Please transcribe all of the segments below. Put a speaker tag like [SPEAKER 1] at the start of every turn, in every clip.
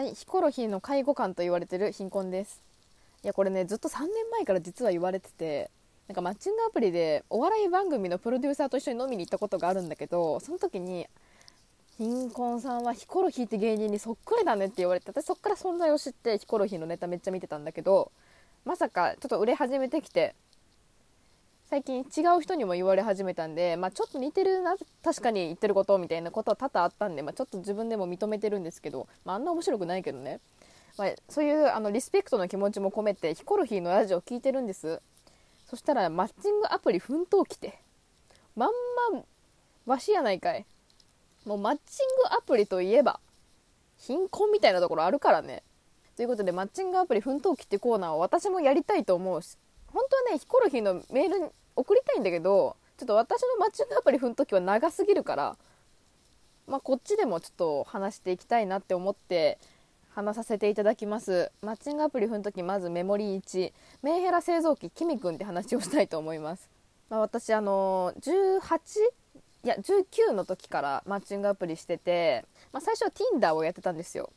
[SPEAKER 1] はいヒコロヒーの介護官と言われてる貧困です。いやこれねずっと3年前から実は言われててなんかマッチングアプリでお笑い番組のプロデューサーと一緒に飲みに行ったことがあるんだけどその時に「貧困さんはヒコロヒーって芸人にそっくりだね」って言われて私そっから存在を知ってヒコロヒーのネタめっちゃ見てたんだけどまさかちょっと売れ始めてきて最近違う人にも言われ始めたんで、まあ、ちょっと似てるな確かに言ってることみたいなことは多々あったんで、まあ、ちょっと自分でも認めてるんですけど、まあ、あんな面白くないけどね、まあ、そういうあのリスペクトの気持ちも込めてヒコロヒーのラジオ聞いてるんです。そしたらマッチングアプリ奮闘来てまんまわしやないかい。もうマッチングアプリといえば貧困みたいなところあるからね。ということでマッチングアプリ奮闘記ってコーナーを私もやりたいと思うし本当はねヒコロヒーのメール送りたいんだけどちょっと私のマッチングアプリ奮闘記は長すぎるからまあこっちでもちょっと話していきたいなって思って話させていただきます。マッチングアプリ奮闘記まずメモリー1メンヘラ製造機キミくんって話をしたいと思います、まあ、私あの18いや19の時からマッチングアプリしてて、まあ、最初は Tinder をやってたんですよ、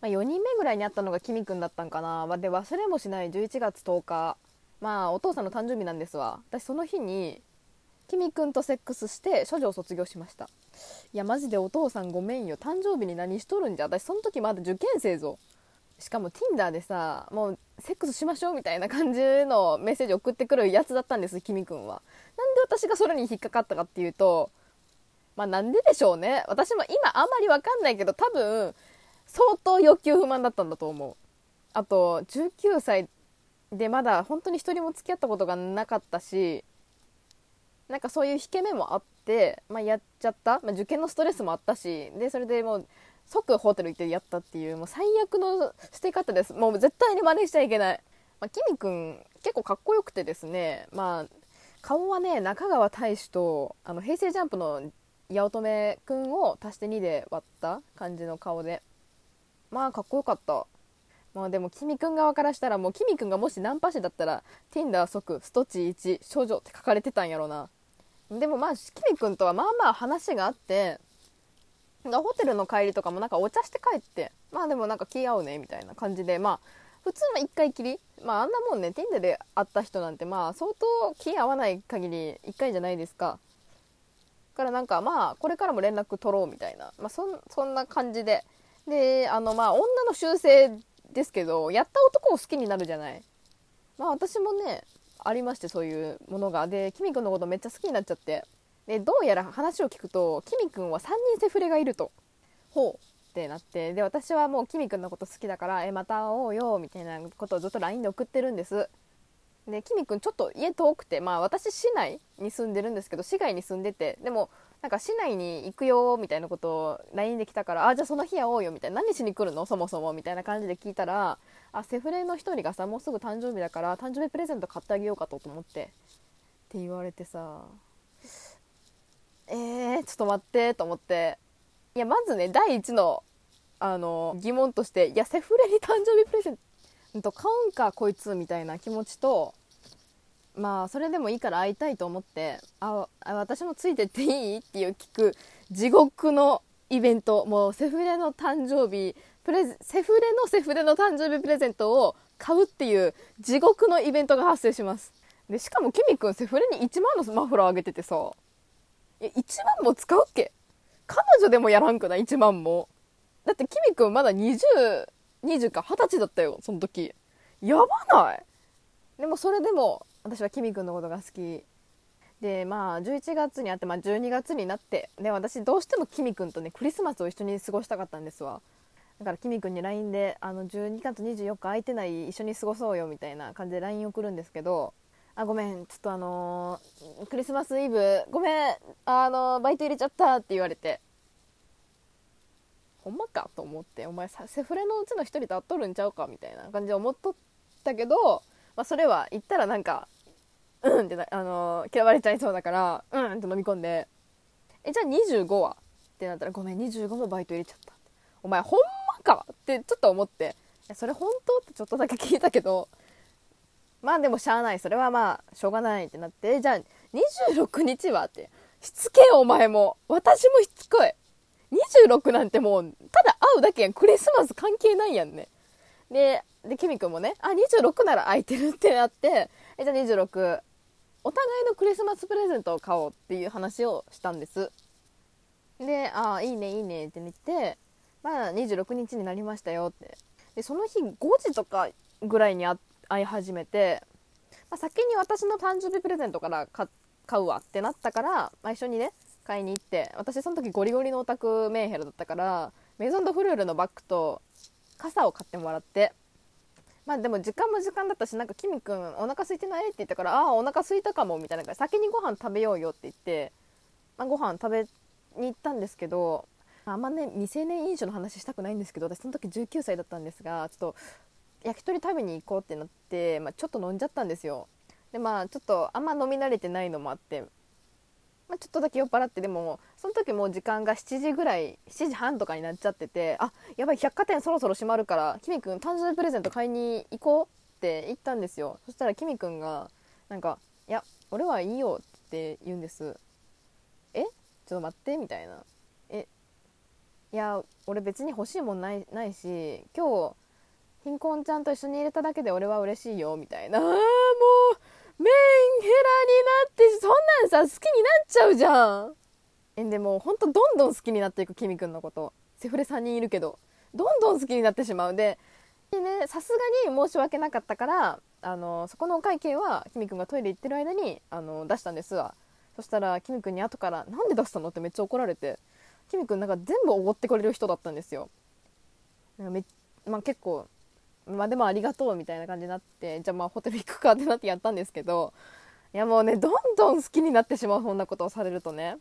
[SPEAKER 1] まあ、4人目ぐらいに会ったのがキミくんだったんかな、まあ、で忘れもしない11月10日まあお父さんの誕生日なんですわ。私その日にキミくんとセックスして処女を卒業しました。いやマジでお父さんごめんよ。誕生日に何しとるんじゃ？私その時まだ受験生ぞ。しかも Tinder でさもうセックスしましょうみたいな感じのメッセージ送ってくるやつだったんですキミくんは。なんで私がそれに引っかかったかっていうとまあなんででしょうね。私も今あまりわかんないけど多分相当欲求不満だったんだと思う。あと19歳でまだ本当に一人も付き合ったことがなかったしなんかそういう引け目もあって、まあ、やっちゃった、まあ、受験のストレスもあったしでそれでもう即ホテル行ってやったっていうもう最悪の捨て方です。もう絶対に真似しちゃいけない、まあ、キミくん結構かっこよくてですねまあ顔はね中川大志とあの平成ジャンプの八乙女くんを足して2で割った感じの顔で。まあかっこよかった。まあでも、キミくん側からしたら、もうキミくんがもしナンパ師だったら、Tinder 即、ストチ1、少女って書かれてたんやろな。でもまあ、キミくんとはまあまあ話があって、ホテルの帰りとかもなんかお茶して帰って、まあでもなんか気合うね、みたいな感じで、まあ、普通の1回きり、まああんなもんね、Tinder で会った人なんてまあ相当気合わない限り1回じゃないですか。からなんかまあこれからも連絡取ろうみたいな、まあそそんな感じで。で、あのまあ女の修正ですけどやった男を好きになるじゃない。まあ私もねありましてそういうものが。でキミくんのことめっちゃ好きになっちゃって。でどうやら話を聞くとキミくんは3人セフレがいると。ほう。ってなって。で私はもうキミくんのこと好きだからえまた会おうよみたいなことをずっと LINE で送ってるんです。でキミくんちょっと家遠くてまあ私市内に住んでるんですけど市外に住んでて。でもなんか市内に行くよみたいなことを LINE で来たからあじゃあその日会おうよみたいな何しに来るの？そもそもみたいな感じで聞いたらあセフレの1人がさもうすぐ誕生日だから誕生日プレゼント買ってあげようかと思ってって言われてさえー、ちょっと待ってと思って。いやまずね第一のあの疑問としていやセフレに誕生日プレゼント買うんかこいつみたいな気持ちとまあそれでもいいから会いたいと思ってあ私もついてっていいっていう聞く地獄のイベントもうセフレの誕生日プレセフレのセフレの誕生日プレゼントを買うっていう地獄のイベントが発生します。でしかもキミくんセフレに1万のマフラーあげててさえ1万も使うっけ？彼女でもやらんくない？1万も。だってキミくんまだ2020 20か20歳だったよその時。やばない？でもそれでも私はキミくんのことが好き。でまあ11月にあって、まあ、12月になってで私どうしてもキミくんとねクリスマスを一緒に過ごしたかったんですわ。だからキミくんに LINE であの12月24日空いてない一緒に過ごそうよみたいな感じで LINE 送るんですけどあごめんちょっとあのー、クリスマスイブごめんあのー、バイト入れちゃったって言われて。ほんまかと思ってお前セフレのうちの1人と会っとるんちゃうかみたいな感じで思っとったけど、まあ、それは言ったらなんかうんってあの嫌われちゃいそうだからうんって飲み込んでえじゃあ25はってなったらごめん25もバイト入れちゃった。お前ほんまかってちょっと思って。それ本当ってちょっとだけ聞いたけどまあでもしゃあない。それはまあしょうがないってなってじゃあ26日はって。しつけお前も私もしつこい。26なんてもうただ会うだけやん。クリスマス関係ないやんね。ででキミ君もねあ26なら空いてるってなってえじゃあ26お互いのクリスマスプレゼントを買おうっていう話をしたんです。で「ああいいねいいね」って言ってまあ26日になりましたよって。でその日5時とかぐらいに会い始めて、まあ、先に私の誕生日プレゼントから買うわってなったから、まあ、一緒にね買いに行って私その時ゴリゴリのオタクメンヘラだったからメゾンドフルールのバッグと傘を買ってもらってまあでも時間も時間だったしなんかキミ君お腹空いてないって言ったからああお腹空いたかもみたいな感じ。先にご飯食べようよって言って、まあ、ご飯食べに行ったんですけどあんまね未成年飲酒の話したくないんですけど私その時19歳だったんですがちょっと焼き鳥食べに行こうってなって、まあ、ちょっと飲んじゃったんですよ。でまあちょっとあんま飲み慣れてないのもあって、まあ、ちょっとだけ酔っ払ってでもその時もう時間が7時ぐらい7時半とかになっちゃっててあやばい百貨店そろそろ閉まるからキミ君誕生日プレゼント買いに行こうって言ったんですよ。そしたらキミ君がなんか「いや俺はいいよ」って言うんです。え？ちょっと待ってみたいな。え？いや俺別に欲しいもんないないし今日貧困ちゃんと一緒に入れただけで俺は嬉しいよみたいな。あもうメンヘラになってそんなんさ好きになっちゃうじゃん。えでもほんとどんどん好きになっていくキミくんのこと。セフレ3人いるけど。どんどん好きになってしまう。でねさすがに申し訳なかったからあのそこのお会計はキミくんがトイレ行ってる間にあの出したんですわ。そしたらキミくんに後から「なんで出したの?」ってめっちゃ怒られて。きみくんなんか全部おごってくれる人だったんですよ。なんかめ、まあ、結構まあでもありがとうみたいな感じになってじゃあまあホテル行くかってなってやったんですけどいやもうねどんどん好きになってしまうそんなことをされるとね。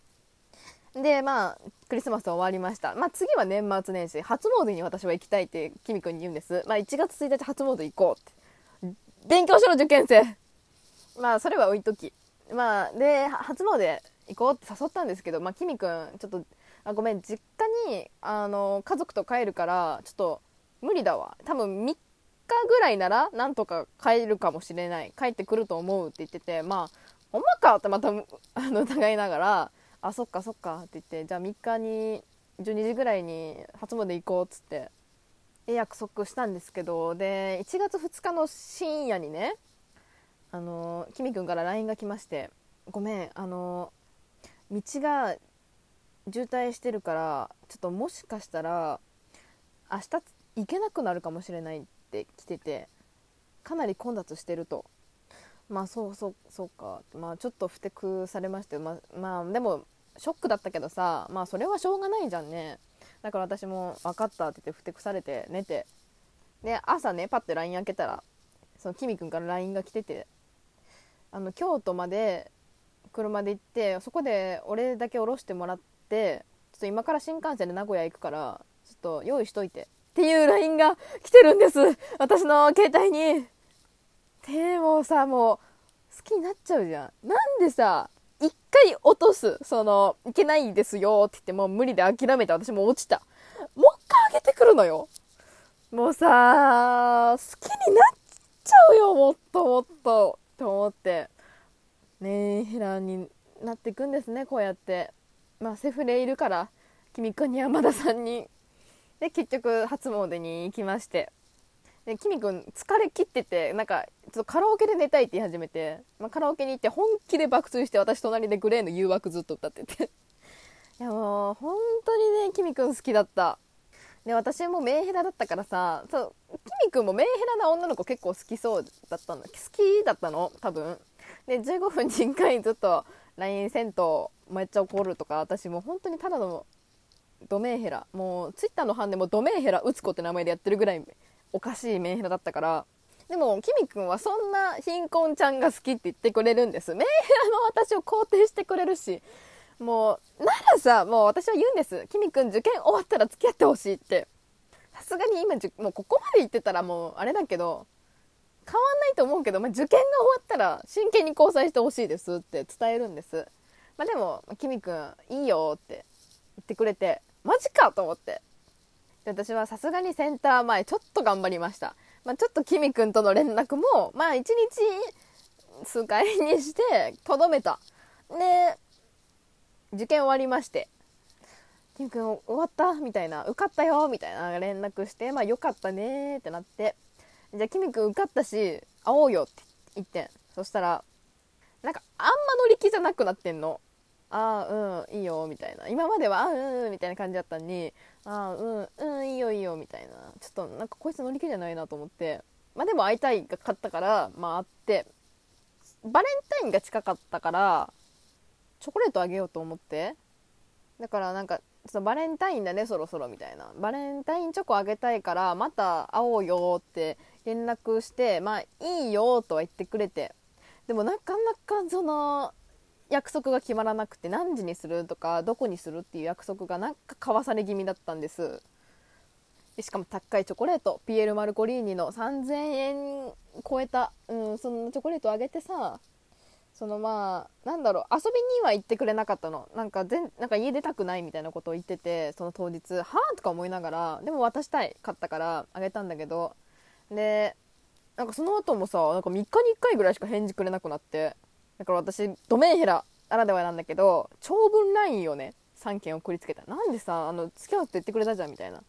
[SPEAKER 1] でまあクリスマス終わりました。まあ次は年末年始。初詣に私は行きたいってきみくんに言うんです。まあ1月1日初詣行こうって。勉強しろ受験生。まあそれは置いとき。まあで初詣行こうって誘ったんですけどまあきみくんちょっとあごめん実家にあの家族と帰るからちょっと無理だわ。多分3日ぐらいならなんとか帰るかもしれない。帰ってくると思うって言っててまあほんまかってまたあの疑いながらあそっかそっかって言ってじゃあ3日に12時ぐらいに初詣行こうっつって約束したんですけどで1月2日の深夜にねあのきみくんから LINE が来まして「ごめんあの道が渋滞してるからちょっともしかしたら明日行けなくなるかもしれない。って来ててかなり混雑してると。まあそうそうそうか。まあちょっとふてくされましてままあでもショックだったけどさまあそれはしょうがないじゃんね。だから私も分かったって言ってふてくされて寝て。で朝ねパッて LINE 開けたらそのきみくんから LINE が来ててあの京都まで車で行ってそこで俺だけ降ろしてもらってちょっと今から新幹線で名古屋行くからちょっと用意しといて。っていう LINE が来てるんです。私の携帯に。でもさもう好きになっちゃうじゃん。なんでさ一回落とす。そのいけないですよって言ってもう無理で諦めて私も落ちた。もう一回上げてくるのよ。もうさ好きになっちゃうよもっともっと。と思って。ねえヘラになっていくんですねこうやって。まあ、セフレいるから。君くんに山田さんに。で結局初詣に行きまして。できみくん疲れ切っててなんかちょっとカラオケで寝たいって言い始めて、まあ、カラオケに行って本気で爆睡して私隣でグレーの誘惑ずっと歌ってて。いやもう本当にねきみくん好きだった。で私もメンヘラだったからさそうきみくんもメンヘラな女の子結構好きそうだったの。好きだったの多分。で15分に1回ずっと LINE 銭湯めっちゃ怒るとか私も本当にただのドメンヘラ。もうツイッターの版でもドメンヘラ打つ子って名前でやってるぐらいおかしいメンヘラだったから。でもキミ君はそんな貧困ちゃんが好きって言ってくれるんです。メンヘラの私を肯定してくれるし。もうならさもう私は言うんです。キミ君受験終わったら付き合ってほしいって。さすがに今もうここまで言ってたらもうあれだけど変わんないと思うけど、まあ、受験が終わったら真剣に交際してほしいですって伝えるんです。まあ、でも、きみくん、いいよって言ってくれて、マジかと思って。で私はさすがにセンター前、ちょっと頑張りました。まあ、ちょっときみくんとの連絡も、まあ、一日数回にして、とどめた。で、受験終わりまして。「キム君終わった?」みたいな「受かったよ」みたいな連絡して「まあよかったね」ってなって「じゃあキム君受かったし会おうよ」って言ってそしたらなんかあんま乗り気じゃなくなってんのああうんいいよみたいな。今まではあうんみたいな感じだったのにああうんうんいいよいいよみたいな。ちょっとなんかこいつ乗り気じゃないなと思って。まあでも会いたいが勝ったからまあ会って。バレンタインが近かったからチョコレートあげようと思って。だからなんかそのバレンタインだねそろそろみたいな。バレンタインチョコあげたいからまた会おうよって連絡してまあいいよとは言ってくれて。でもなかなかその約束が決まらなくて何時にするとかどこにするっていう約束がなんか交わされ気味だったんです。しかも高いチョコレートピエール・マルコリーニの3000円超えた、うん、そのチョコレートをあげてさそのまあなんだろう遊びには行ってくれなかったの。なんか全なんか家出たくないみたいなことを言っててその当日はあとか思いながらでも渡したいかったからあげたんだけど。でなんかその後もさなんか3日に1回ぐらいしか返事くれなくなって。だから私ドメンヘラならではなんだけど長文 LINE をね3件送りつけた。なんでさあの付き合うって言ってくれたじゃんみたいな。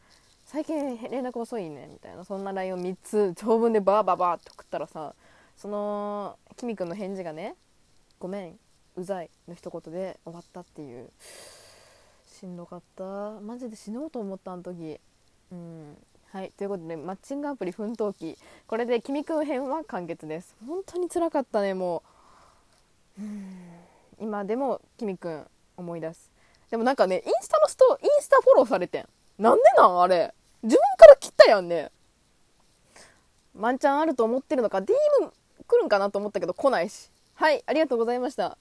[SPEAKER 1] 最近連絡遅いねみたいな。そんな LINE を3つ長文でバーバーバーって送ったらさそのきみくんの返事がね「ごめんうざい」の一言で終わったっていう。しんどかった。マジで死のうと思ったあの時。うん。はい。ということでマッチングアプリ奮闘記。これできみくん編は完結です。本当につらかったねもう。今でもきみくん思い出す。でもなんかねインスタのストインスタフォローされてん。なんでなんあれ。自分から切ったやんね。ワンチャンあると思ってるのか DM 来るんかなと思ったけど来ないし。はいありがとうございました。